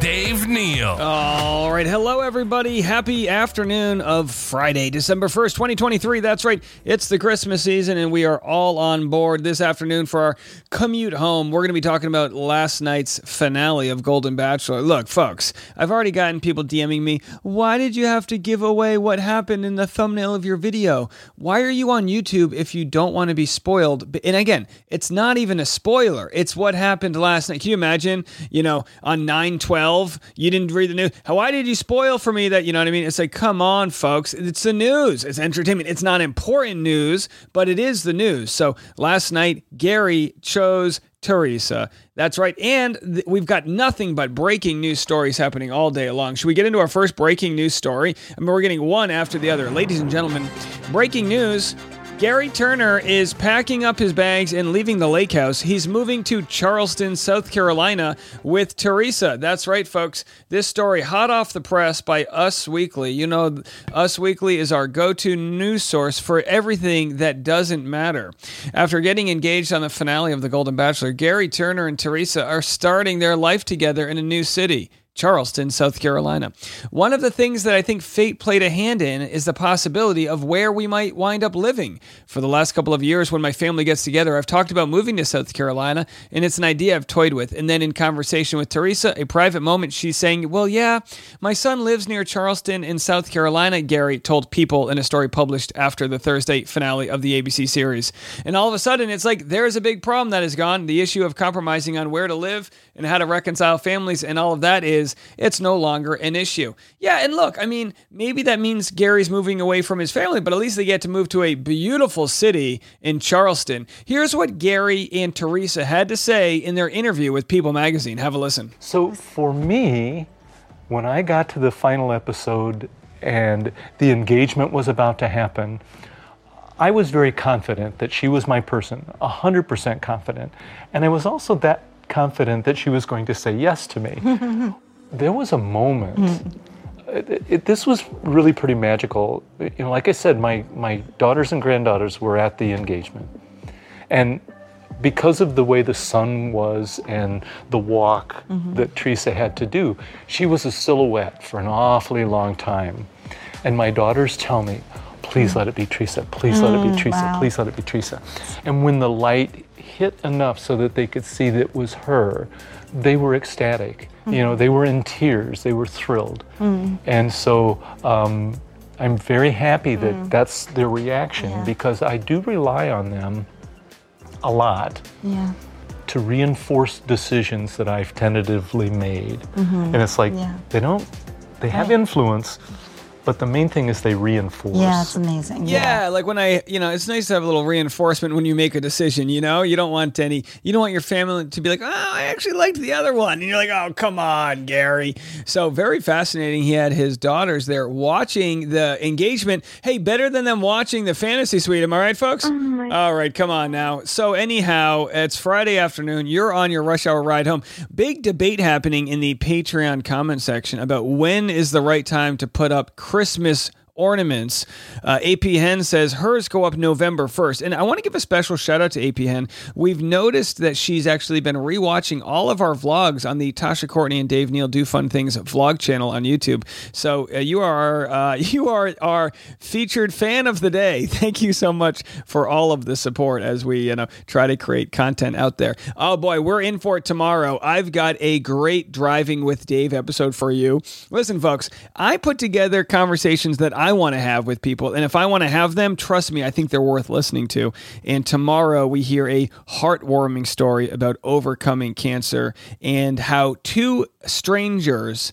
Dave Neal. All right. Hello, everybody. Happy afternoon of Friday, December 1st, 2023. That's right. It's the Christmas season, and we are all on board this afternoon for our commute home. We're going to be talking about last night's finale of Golden Bachelor. Look, folks, I've already gotten people DMing me. Why did you have to give away what happened in the thumbnail of your video? Why are you on YouTube if you don't want to be spoiled? And again, it's not even a spoiler, it's what happened last night. Can you imagine, you know, on 9 12? You didn't read the news. Why did you spoil for me that? You know what I mean? It's like, come on, folks. It's the news. It's entertainment. It's not important news, but it is the news. So last night, Gary chose Theresa. That's right. And th- we've got nothing but breaking news stories happening all day long. Should we get into our first breaking news story? I mean, we're getting one after the other. Ladies and gentlemen, breaking news. Gary Turner is packing up his bags and leaving the lake house. He's moving to Charleston, South Carolina with Theresa. That's right, folks. This story hot off the press by Us Weekly. You know, Us Weekly is our go to news source for everything that doesn't matter. After getting engaged on the finale of The Golden Bachelor, Gary Turner and Theresa are starting their life together in a new city. Charleston, South Carolina. One of the things that I think fate played a hand in is the possibility of where we might wind up living. For the last couple of years, when my family gets together, I've talked about moving to South Carolina, and it's an idea I've toyed with. And then in conversation with Theresa, a private moment, she's saying, Well, yeah, my son lives near Charleston in South Carolina, Gary told People in a story published after the Thursday finale of the ABC series. And all of a sudden, it's like there's a big problem that is gone. The issue of compromising on where to live and how to reconcile families and all of that is it's no longer an issue. Yeah, and look, I mean, maybe that means Gary's moving away from his family, but at least they get to move to a beautiful city in Charleston. Here's what Gary and Theresa had to say in their interview with People magazine. Have a listen. So for me, when I got to the final episode and the engagement was about to happen, I was very confident that she was my person, 100% confident. And I was also that confident that she was going to say yes to me. there was a moment. Mm. It, it, this was really pretty magical. You know, like I said, my, my daughters and granddaughters were at the engagement. And because of the way the sun was and the walk mm-hmm. that Theresa had to do, she was a silhouette for an awfully long time. And my daughters tell me, please let it be Theresa, please let it be mm, Theresa, wow. please let it be Theresa. And when the light hit enough so that they could see that it was her, they were ecstatic. You know, they were in tears, they were thrilled. Mm. And so um, I'm very happy that mm. that's their reaction Yeah. because I do rely on them a lot Yeah. to reinforce decisions that I've tentatively made. Mm-hmm. And it's like Yeah. they don't, they have Right. influence, but the main thing is they reinforce. Yeah, it's amazing. Yeah, like when I, you know, it's nice to have a little reinforcement when you make a decision, you know? You don't want any, you don't want your family to be like, oh, I actually liked the other one. And you're like, oh, come on, Gary. So very fascinating. He had his daughters there watching the engagement. Hey, better than them watching the fantasy suite. Am I right, folks? Oh All right, come on now. So, anyhow, it's Friday afternoon. You're on your rush hour ride home. Big debate happening in the Patreon comment section about when is the right time to put up Christmas ornaments. Uh, AP Hen says hers go up November 1st. And I want to give a special shout out to AP Hen. We've noticed that she's actually been rewatching all of our vlogs on the Tasha Courtney and Dave Neal Do Fun Things vlog channel on YouTube. So uh, you are uh, you are our featured fan of the day. Thank you so much for all of the support as we you know try to create content out there. Oh boy, we're in for it tomorrow. I've got a great driving with Dave episode for you. Listen, folks, I put together conversations that I want to have with people, and if I want to have them, trust me, I think they're worth listening to. And tomorrow we hear a heartwarming story about overcoming cancer and how two strangers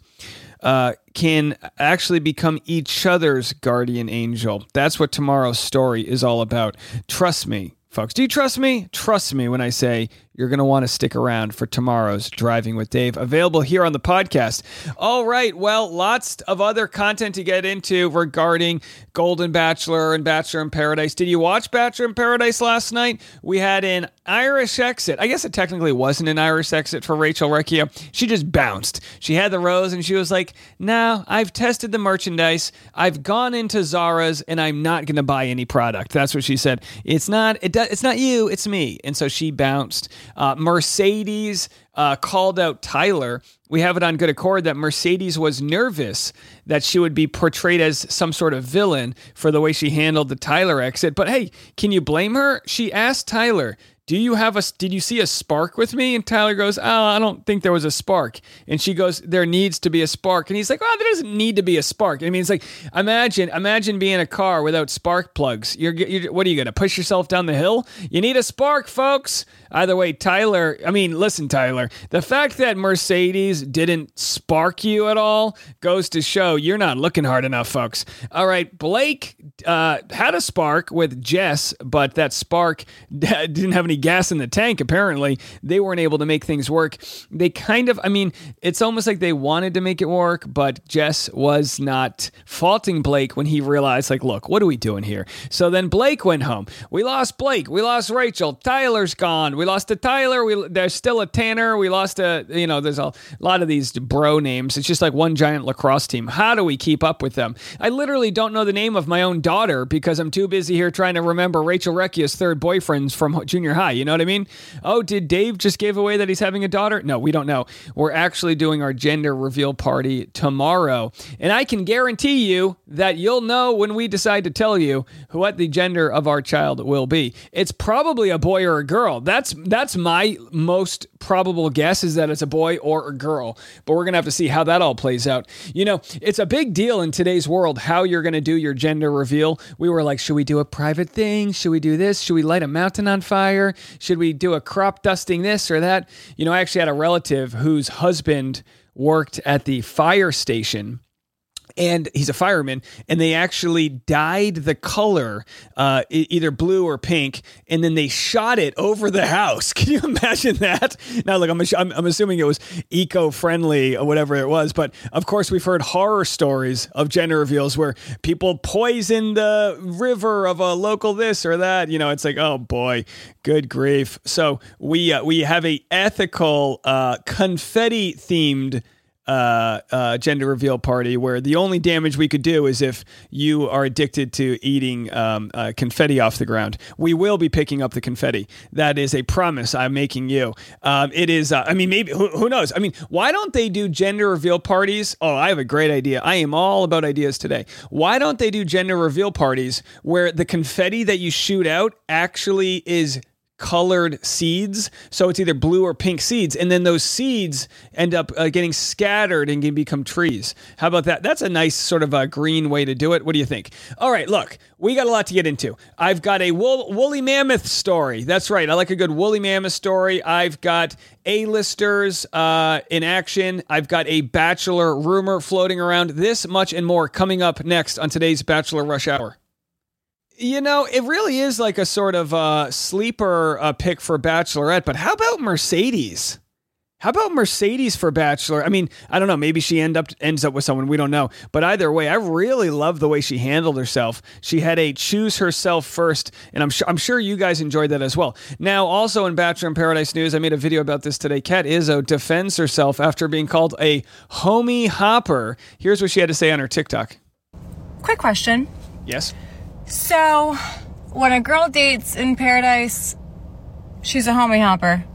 uh, can actually become each other's guardian angel. That's what tomorrow's story is all about. Trust me, folks. Do you trust me? Trust me when I say you're going to want to stick around for tomorrow's Driving with Dave, available here on the podcast. All right. Well, lots of other content to get into regarding Golden Bachelor and Bachelor in Paradise. Did you watch Bachelor in Paradise last night? We had an Irish exit. I guess it technically wasn't an Irish exit for Rachel Recchia. She just bounced. She had the rose and she was like, "No, I've tested the merchandise. I've gone into Zara's and I'm not going to buy any product." That's what she said. It's not it it's not you, it's me. And so she bounced. Uh, Mercedes uh, called out Tyler. We have it on good accord that Mercedes was nervous that she would be portrayed as some sort of villain for the way she handled the Tyler exit. But hey, can you blame her? She asked Tyler, do you have a did you see a spark with me? And tyler goes oh i don't think there was a spark. And she goes there needs to be a spark. And he's like oh there doesn't need to be a spark. I mean it's like imagine imagine being in a car without spark plugs. You're, you're what are you gonna push yourself down the hill? You need a spark folks either way tyler i mean listen tyler the fact that mercedes didn't spark you at all goes to show you're not looking hard enough folks all right blake uh, had a spark with jess but that spark didn't have any gas in the tank, apparently. They weren't able to make things work. They kind of, I mean, it's almost like they wanted to make it work, but Jess was not faulting Blake when he realized, like, look, what are we doing here? So then Blake went home. We lost Blake. We lost Rachel. Tyler's gone. We lost a Tyler. We, there's still a Tanner. We lost a, you know, there's a lot of these bro names. It's just like one giant lacrosse team. How do we keep up with them? I literally don't know the name of my own daughter because I'm too busy here trying to remember Rachel Recchia's third boyfriends from junior high. You know what I mean? Oh, did Dave just give away that he's having a daughter? No, we don't know. We're actually doing our gender reveal party tomorrow. And I can guarantee you that you'll know when we decide to tell you what the gender of our child will be. It's probably a boy or a girl. That's that's my most probable guess is that it's a boy or a girl. But we're to have to see how that all plays out. You know, it's a big deal in today's world how you're to do your gender reveal. We were like, should we do a private thing? Should we do this? Should we light a mountain on fire? Should we do a crop dusting this or that? You know, I actually had a relative whose husband worked at the fire station and he's a fireman and they actually dyed the color uh, either blue or pink and then they shot it over the house. Can you imagine that? Now look I'm, I'm, I'm assuming it was eco-friendly or whatever it was but of course we've heard horror stories of gender reveals where people poison the river of a local this or that you know it's like oh boy good grief. So we uh, we have a ethical uh, confetti themed uh, uh, gender reveal party where the only damage we could do is if you are addicted to eating um, uh, confetti off the ground. We will be picking up the confetti. That is a promise I'm making you. Um, it is, uh, I mean, maybe, who, who, knows? I mean, why don't they do gender reveal parties? Oh, I have a great idea. I am all about ideas today. Why don't they do gender reveal parties where the confetti that you shoot out actually is colored seeds. So it's either blue or pink seeds. And then those seeds end up uh, getting scattered and can become trees. How about that? That's a nice sort of a green way to do it. What do you think? All right, look, we got a lot to get into. I've got a wool, woolly mammoth story. That's right. I like a good woolly mammoth story. I've got A-listers uh, in action. I've got a bachelor rumor floating around. This much and more coming up next on today's Bachelor Rush Hour. You know, it really is like a sort of uh, sleeper uh, pick for Bachelorette, but how about Mercedes? How about Mercedes for Bachelor? I mean, I don't know. Maybe she end up ends up with someone we don't know. But either way, I really love the way she handled herself. She had a choose herself first, and I'm sure I'm sure you guys enjoyed that as well. Now, also in Bachelor in Paradise news, I made a video about this today. Kat Izzo defends herself after being called a homie hopper. Here's what she had to say on her TikTok. Quick question. Yes. So, when a girl dates in paradise, she's a homie hopper.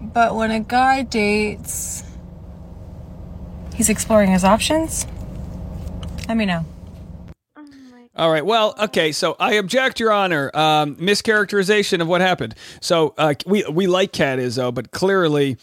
But when a guy dates, he's exploring his options? Let me know. All right. Well, okay. So I object, Your Honor. Um, mischaracterization of what happened. So uh, we we like Kat Izzo, but clearly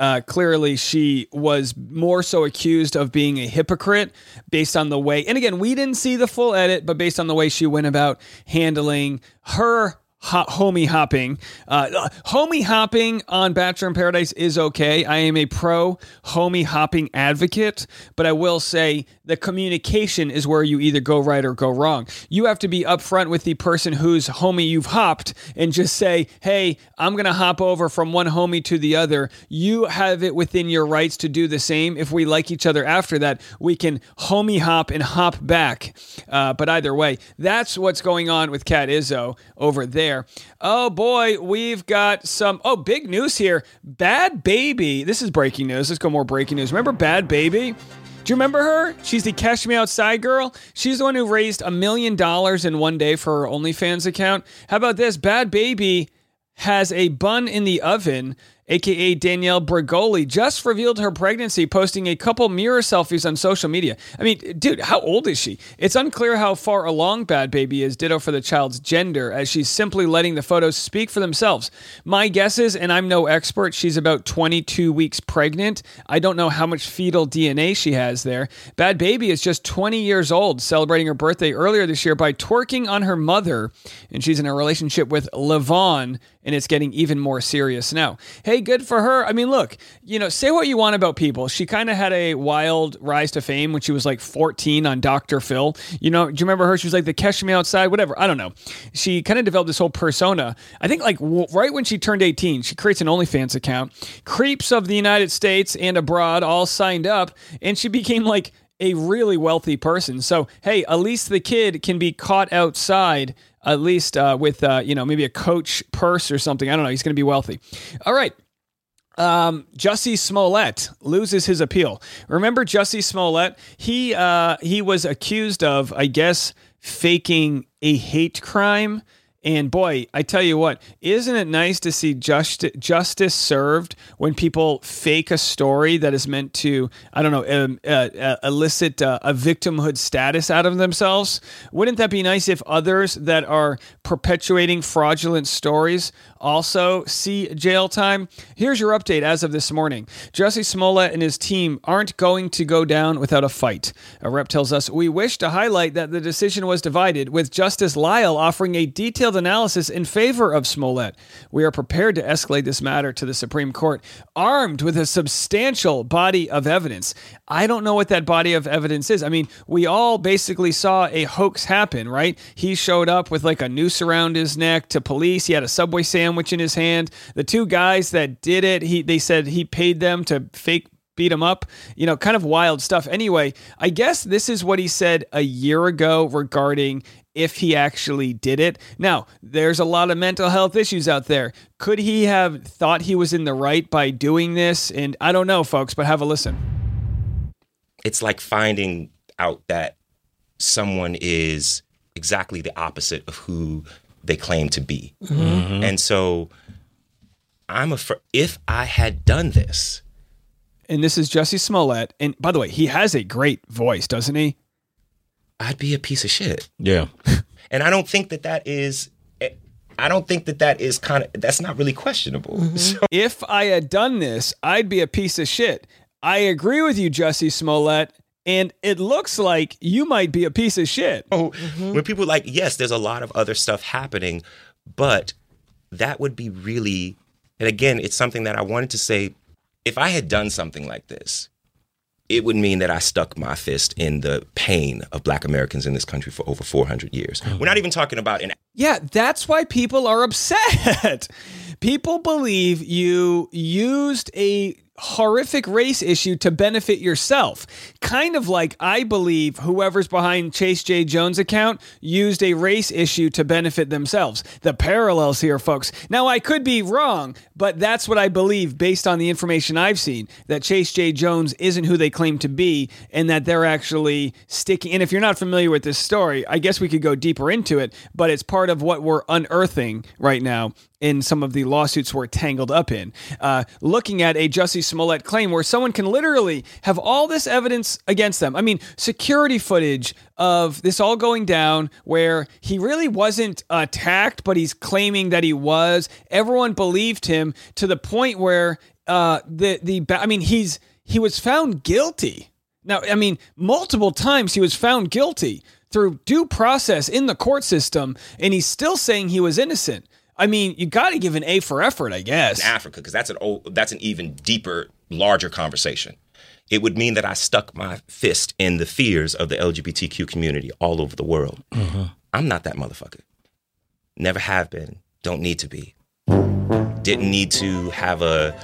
uh, clearly she was more so accused of being a hypocrite based on the way, and again, we didn't see the full edit, but based on the way she went about handling her ho- homie hopping. Uh, homie hopping on Bachelor in Paradise is okay. I am a pro homie hopping advocate, but I will say the communication is where you either go right or go wrong. You have to be upfront with the person whose homie you've hopped and just say, hey, I'm going to hop over from one homie to the other. You have it within your rights to do the same. If we like each other after that, we can homie hop and hop back. Uh, but either way, that's what's going on with Kat Izzo over there. Oh boy, we've got some. Oh, big news here. Bhad Bhabie. This is breaking news. Let's go more breaking news. Remember Bhad Bhabie? Do you remember her? She's the Cash Me Outside girl. She's the one who raised a million dollars in one day for her OnlyFans account. How about this? Bhad Bhabie has a bun in the oven aka Danielle Bregoli, just revealed her pregnancy, posting a couple mirror selfies on social media. I mean, dude, how old is she? It's unclear how far along Bhad Bhabie is, ditto for the child's gender, as she's simply letting the photos speak for themselves. My guess is, and I'm no expert, she's about 22 weeks pregnant. I don't know how much fetal DNA she has there. Bhad Bhabie is just 20 years old, celebrating her birthday earlier this year by twerking on her mother, and she's in a relationship with Le Vaughn and it's getting even more serious now. Hey, good for her. I mean, look, you know, say what you want about people. She kind of had a wild rise to fame when she was like 14 on Dr. Phil. You know, do you remember her? She was like the Catch Me Outside, whatever. I don't know. She kind of developed this whole persona. I think like w- right when she turned 18, she creates an OnlyFans account. Creeps of the United States and abroad all signed up, and she became like a really wealthy person. So, hey, at least the kid can be caught outside at least uh, with uh, you know maybe a coach purse or something. I don't know. He's going to be wealthy. All right. Um, Jussie Smollett loses his appeal. Remember Jussie Smollett? He uh, he was accused of, I guess, faking a hate crime and boy, I tell you what, isn't it nice to see just, justice served when people fake a story that is meant to, I don't know, um, uh, uh, elicit uh, a victimhood status out of themselves? Wouldn't that be nice if others that are perpetuating fraudulent stories also see jail time? Here's your update as of this morning Jussie Smollett and his team aren't going to go down without a fight. A rep tells us, We wish to highlight that the decision was divided, with Justice Lyle offering a detailed analysis in favor of Smollett. We are prepared to escalate this matter to the Supreme Court, armed with a substantial body of evidence. I don't know what that body of evidence is. I mean, we all basically saw a hoax happen, right? He showed up with like a noose around his neck to police. He had a Subway sandwich in his hand. The two guys that did it, he they said he paid them to fake beat him up. You know, kind of wild stuff. Anyway, I guess this is what he said a year ago regarding if he actually did it. Now, there's a lot of mental health issues out there. Could he have thought he was in the right by doing this? And I don't know, folks, but have a listen. It's like finding out that someone is exactly the opposite of who they claim to be. Mm-hmm. And so I'm afraid if I had done this, and this is Jussie Smollett. And by the way, he has a great voice, doesn't he? I'd be a piece of shit. Yeah. and I don't think that that is I don't think that that is kind of that's not really questionable. Mm-hmm. So. If I had done this, I'd be a piece of shit. I agree with you, Jussie Smollett. And it looks like you might be a piece of shit. Oh, mm-hmm. when people like, yes, there's a lot of other stuff happening, but that would be really, and again, it's something that I wanted to say. If I had done something like this, it would mean that I stuck my fist in the pain of black Americans in this country for over 400 years. We're not even talking about an. Yeah, that's why people are upset. people believe you used a horrific race issue to benefit yourself. Kind of like I believe whoever's behind Chase J. Jones' account used a race issue to benefit themselves. The parallels here, folks. Now, I could be wrong, but that's what I believe based on the information I've seen that Chase J. Jones isn't who they claim to be and that they're actually sticking. And if you're not familiar with this story, I guess we could go deeper into it, but it's part of what we're unearthing right now in some of the lawsuits we're tangled up in. Uh, looking at a Jussie Smollett claim where someone can literally have all this evidence against them. I mean, security footage of this all going down where he really wasn't attacked, but he's claiming that he was. Everyone believed him to the point where uh, the the I mean he's he was found guilty. Now, I mean, multiple times he was found guilty through due process in the court system, and he's still saying he was innocent. I mean, you got to give an A for effort, I guess. in Africa because that's an old, that's an even deeper, larger conversation. It would mean that I stuck my fist in the fears of the LGBTQ community all over the world. Mm-hmm. I'm not that motherfucker. Never have been. Don't need to be. Didn't need to have a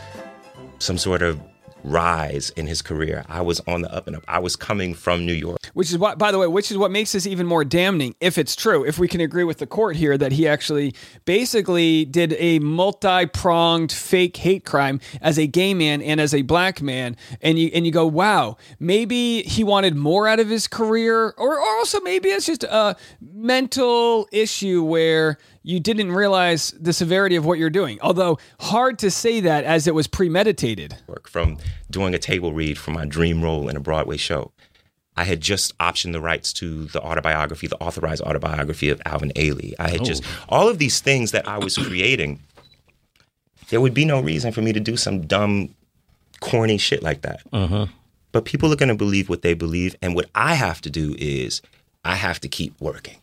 some sort of rise in his career. I was on the up and up. I was coming from New York. Which is what, by the way, which is what makes this even more damning if it's true. If we can agree with the court here that he actually basically did a multi pronged fake hate crime as a gay man and as a black man, and you and you go, wow, maybe he wanted more out of his career, or, or also maybe it's just a mental issue where you didn't realize the severity of what you're doing. Although hard to say that as it was premeditated. York from doing a table read for my dream role in a Broadway show. I had just optioned the rights to the autobiography, the authorized autobiography of Alvin Ailey. I had just oh. all of these things that I was creating. There would be no reason for me to do some dumb, corny shit like that. Uh-huh. But people are going to believe what they believe, and what I have to do is I have to keep working.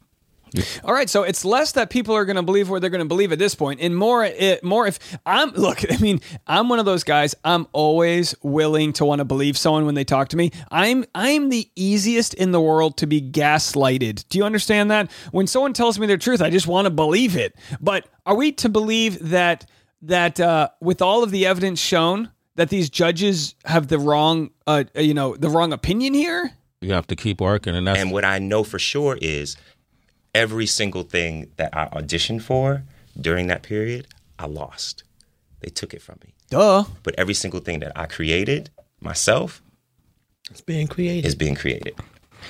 All right, so it's less that people are going to believe what they're going to believe at this point, and more, it, more if I'm look. I mean, I'm one of those guys. I'm always willing to want to believe someone when they talk to me. I'm I'm the easiest in the world to be gaslighted. Do you understand that? When someone tells me their truth, I just want to believe it. But are we to believe that that uh, with all of the evidence shown that these judges have the wrong, uh, you know, the wrong opinion here? You have to keep working, and that's And what I know for sure is every single thing that I auditioned for during that period, I lost. They took it from me. Duh. But every single thing that I created myself It's being created. is being created.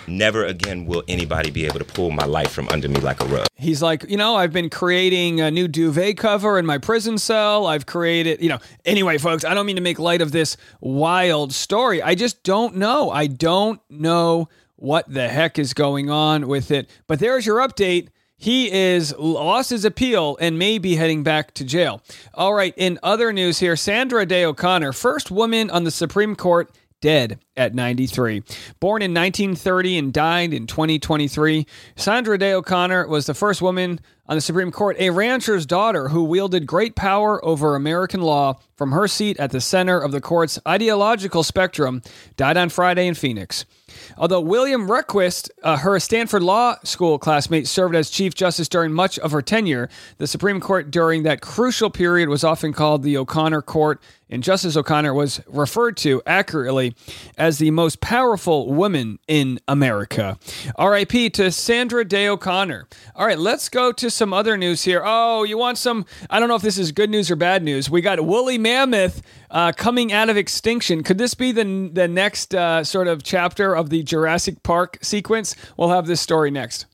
Never again will anybody be able to pull my life from under me like a rug. He's like, you know, I've been creating a new duvet cover in my prison cell. I've created, you know. Anyway, folks, I don't mean to make light of this wild story. I just don't know. I don't know what the heck is going on with it. But there's your update. He is lost his appeal and may be heading back to jail. All right, in other news here, Sandra Day O'Connor, first woman on the Supreme Court dead at 93. Born in 1930 and died in 2023, Sandra Day O'Connor was the first woman on the Supreme Court, a rancher's daughter who wielded great power over American law from her seat at the center of the court's ideological spectrum, died on Friday in Phoenix. Although William Rehnquist, uh, her Stanford Law School classmate, served as Chief Justice during much of her tenure, the Supreme Court during that crucial period was often called the O'Connor Court, and Justice O'Connor was referred to accurately as the most powerful woman in America. RIP to Sandra Day O'Connor. All right, let's go to some other news here. Oh, you want some? I don't know if this is good news or bad news. We got woolly mammoth uh, coming out of extinction. Could this be the the next uh, sort of chapter of the Jurassic Park sequence? We'll have this story next.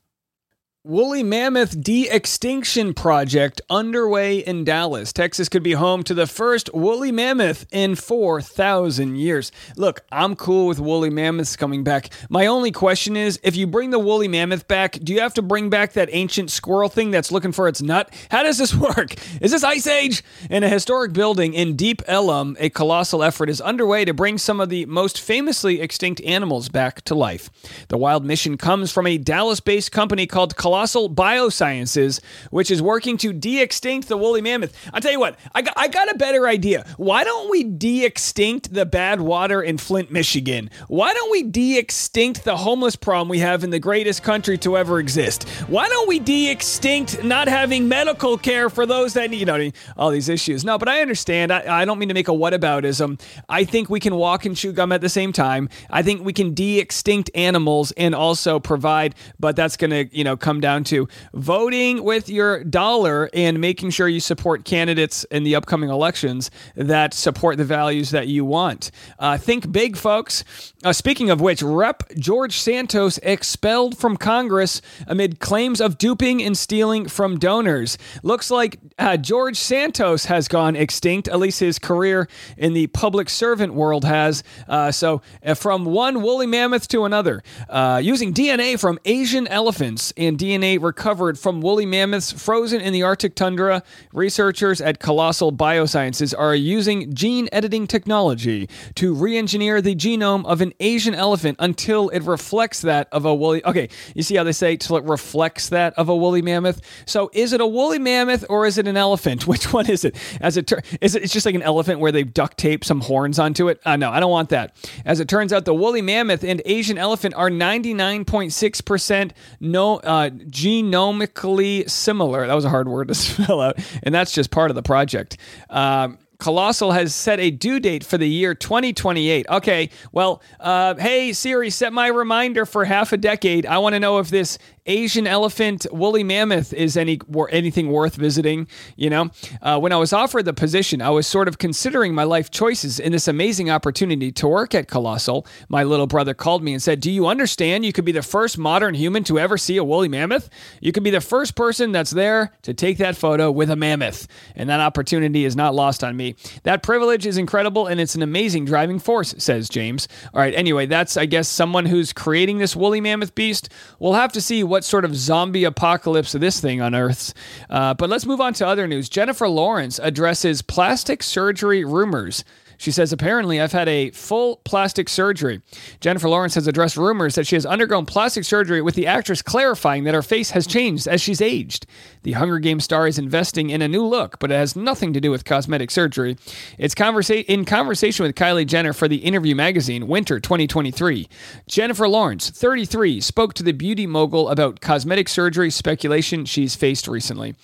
Woolly Mammoth De-Extinction Project underway in Dallas. Texas could be home to the first woolly mammoth in 4,000 years. Look, I'm cool with woolly mammoths coming back. My only question is if you bring the woolly mammoth back, do you have to bring back that ancient squirrel thing that's looking for its nut? How does this work? Is this Ice Age? In a historic building in Deep Ellum, a colossal effort is underway to bring some of the most famously extinct animals back to life. The wild mission comes from a Dallas based company called Colossal Biosciences, which is working to de extinct the woolly mammoth. I'll tell you what, I got, I got a better idea. Why don't we de extinct the bad water in Flint, Michigan? Why don't we de extinct the homeless problem we have in the greatest country to ever exist? Why don't we de extinct not having medical care for those that need, you know, all these issues? No, but I understand. I, I don't mean to make a whataboutism. I think we can walk and chew gum at the same time. I think we can de extinct animals and also provide, but that's going to, you know, come down to voting with your dollar and making sure you support candidates in the upcoming elections that support the values that you want. Uh, think big, folks. Uh, speaking of which, Rep. George Santos expelled from Congress amid claims of duping and stealing from donors. Looks like uh, George Santos has gone extinct, at least his career in the public servant world has. Uh, so, uh, from one woolly mammoth to another, uh, using DNA from Asian elephants and DNA DNA recovered from woolly mammoths frozen in the Arctic tundra, researchers at Colossal Biosciences are using gene editing technology to re engineer the genome of an Asian elephant until it reflects that of a woolly. Okay, you see how they say till it reflects that of a woolly mammoth? So is it a woolly mammoth or is it an elephant? Which one is it? As it tur- is it it's just like an elephant where they've duct taped some horns onto it? Uh, no, I don't want that. As it turns out, the woolly mammoth and Asian elephant are 99.6% no, uh, genomically similar. That was a hard word to spell out. And that's just part of the project. Um, Colossal has set a due date for the year 2028. Okay, well, uh, hey Siri, set my reminder for half a decade. I want to know if this Asian elephant woolly mammoth is any anything worth visiting. You know, uh, when I was offered the position, I was sort of considering my life choices in this amazing opportunity to work at Colossal. My little brother called me and said, "Do you understand? You could be the first modern human to ever see a woolly mammoth. You could be the first person that's there to take that photo with a mammoth, and that opportunity is not lost on me. That privilege is incredible, and it's an amazing driving force," says James. All right. Anyway, that's I guess someone who's creating this woolly mammoth beast. We'll have to see what sort of zombie apocalypse this thing unearths. Uh, but let's move on to other news. Jennifer Lawrence addresses plastic surgery rumors. She says, apparently, I've had a full plastic surgery. Jennifer Lawrence has addressed rumors that she has undergone plastic surgery, with the actress clarifying that her face has changed as she's aged. The Hunger Games star is investing in a new look, but it has nothing to do with cosmetic surgery. It's conversa- in conversation with Kylie Jenner for the Interview magazine, Winter 2023. Jennifer Lawrence, 33, spoke to the beauty mogul about cosmetic surgery speculation she's faced recently.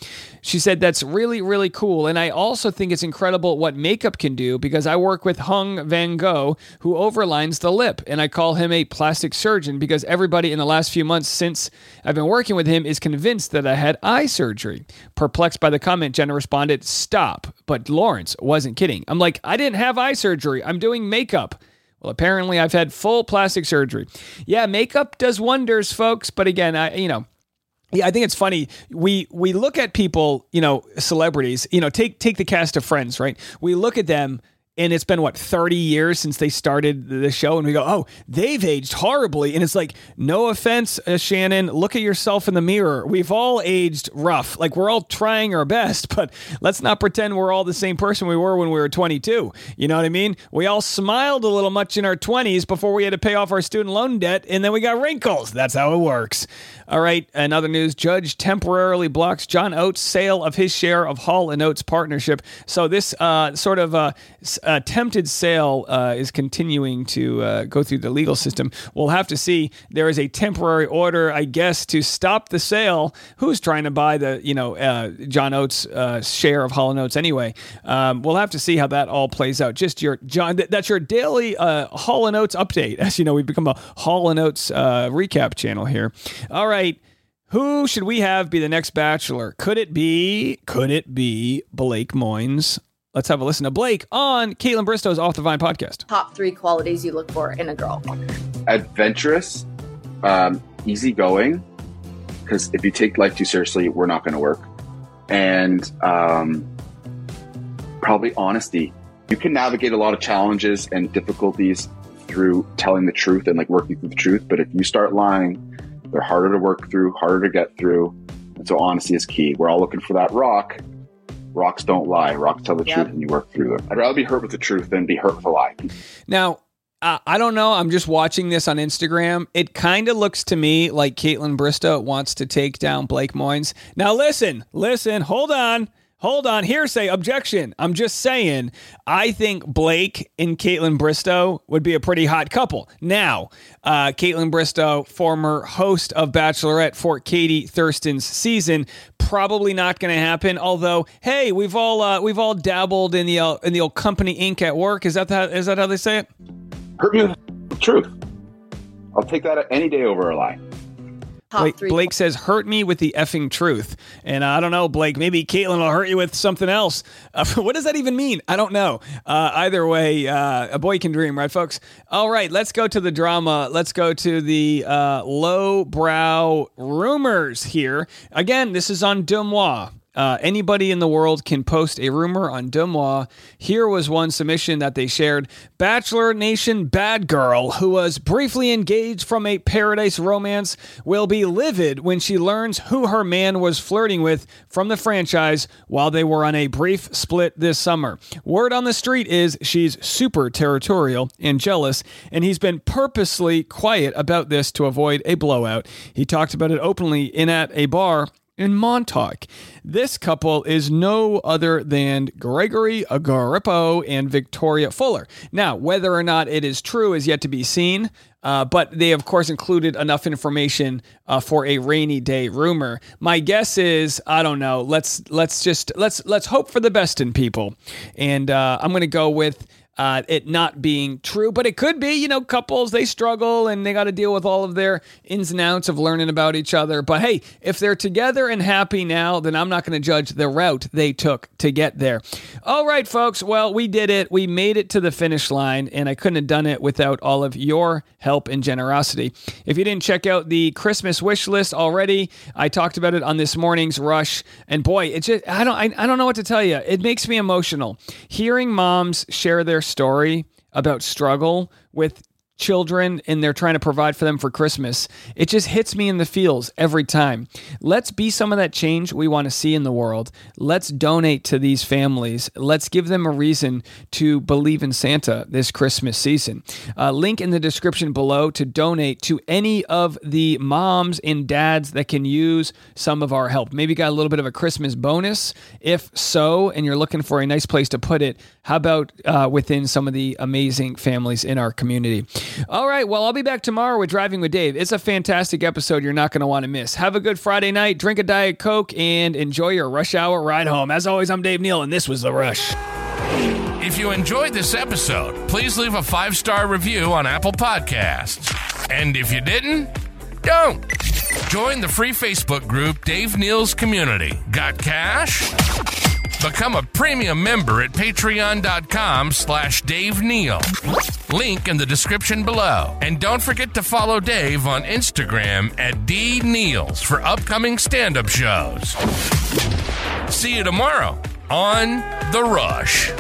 She said, That's really, really cool. And I also think it's incredible what makeup can do because I work with Hung Vanngo, who overlines the lip. And I call him a plastic surgeon because everybody in the last few months since I've been working with him is convinced that I had eye surgery. Perplexed by the comment, Jenner responded, Stop. But Lawrence wasn't kidding. I'm like, I didn't have eye surgery. I'm doing makeup. Well, apparently I've had full plastic surgery. Yeah, makeup does wonders, folks. But again, I, you know, yeah, I think it's funny. We we look at people, you know, celebrities. You know, take take the cast of Friends, right? We look at them, and it's been what thirty years since they started the show, and we go, "Oh, they've aged horribly." And it's like, no offense, uh, Shannon. Look at yourself in the mirror. We've all aged rough. Like we're all trying our best, but let's not pretend we're all the same person we were when we were twenty two. You know what I mean? We all smiled a little much in our twenties before we had to pay off our student loan debt, and then we got wrinkles. That's how it works. All right, another news, judge temporarily blocks John Oates' sale of his share of Hall and Oates partnership. So this uh, sort of uh, attempted sale uh, is continuing to uh, go through the legal system. We'll have to see. There is a temporary order, I guess, to stop the sale. Who's trying to buy the you know uh, John Oates' uh, share of Hall and Oates anyway? Um, we'll have to see how that all plays out. Just your John, th- that's your daily uh, Hall and Oates update. As you know, we've become a Hall and Oates uh, recap channel here. All right. Who should we have be the next bachelor? Could it be, could it be Blake Moynes? Let's have a listen to Blake on Kaitlyn Bristowe's Off the Vine podcast. top three qualities you look for in a girl. adventurous, um, easygoing. Because if you take life too seriously, we're not going to work. And um, probably honesty. You can navigate a lot of challenges and difficulties through telling the truth and like working through the truth. But if you start lying, they're harder to work through, harder to get through. And so honesty is key. We're all looking for that rock. Rocks don't lie. Rocks tell the Yep. truth and you work through them. I'd rather be hurt with the truth than be hurt with a lie. Now, uh, I don't know. I'm just watching this on Instagram. It kind of looks to me like Kaitlyn Bristowe wants to take down Blake Moynes. Now, listen, listen, hold on. Hold on, hearsay, objection. I'm just saying, I think Blake and Kaitlyn Bristowe would be a pretty hot couple. Now, uh, Kaitlyn Bristowe, former host of Bachelorette for Katie Thurston's season, probably not going to happen. Although, hey, we've all uh, we've all dabbled in the uh, in the old company ink at work. Is that the, is that how they say it? Hurt me with truth. I'll take that any day over a lie. Blake, Blake says, "Hurt me with the effing truth," and I don't know, Blake. Maybe Kaitlyn will hurt you with something else. Uh, what does that even mean? I don't know. Uh, either way, uh, a boy can dream, right, folks? All right, let's go to the drama. Let's go to the uh, low brow rumors here. Again, this is on DeuxMoi. Uh, anybody in the world can post a rumor on DeuxMoi. Here was one submission that they shared Bachelor Nation bad girl who was briefly engaged from a paradise romance will be livid when she learns who her man was flirting with from the franchise while they were on a brief split this summer. Word on the street is she's super territorial and jealous, and he's been purposely quiet about this to avoid a blowout. He talked about it openly in at a bar in Montauk. This couple is no other than Gregory Grippo and Victoria Fuller. Now, whether or not it is true is yet to be seen. Uh, but they, of course, included enough information uh, for a rainy day rumor. My guess is, I don't know. Let's let's just let's let's hope for the best in people, and uh, I'm going to go with uh, it not being true, but it could be. You know, couples they struggle and they got to deal with all of their ins and outs of learning about each other. But hey, if they're together and happy now, then I'm not going to judge the route they took to get there. All right, folks. Well, we did it. We made it to the finish line, and I couldn't have done it without all of your help and generosity. If you didn't check out the Christmas wish list already, I talked about it on this morning's rush, and boy, it just I don't I, I don't know what to tell you. It makes me emotional hearing moms share their story about struggle with children and they're trying to provide for them for Christmas. It just hits me in the feels every time. Let's be some of that change we want to see in the world. Let's donate to these families. Let's give them a reason to believe in Santa this Christmas season. Uh, link in the description below to donate to any of the moms and dads that can use some of our help. Maybe got a little bit of a Christmas bonus. If so, and you're looking for a nice place to put it, how about uh, within some of the amazing families in our community? All right. Well, I'll be back tomorrow with Driving with Dave. It's a fantastic episode you're not going to want to miss. Have a good Friday night, drink a Diet Coke, and enjoy your rush hour ride home. As always, I'm Dave Neal, and this was The Rush. If you enjoyed this episode, please leave a five star review on Apple Podcasts. And if you didn't, don't. Join the free Facebook group Dave Neal's Community. Got cash? Become a premium member at patreon.com slash Dave Neal. Link in the description below. And don't forget to follow Dave on Instagram at D Neals for upcoming stand-up shows. See you tomorrow on The Rush.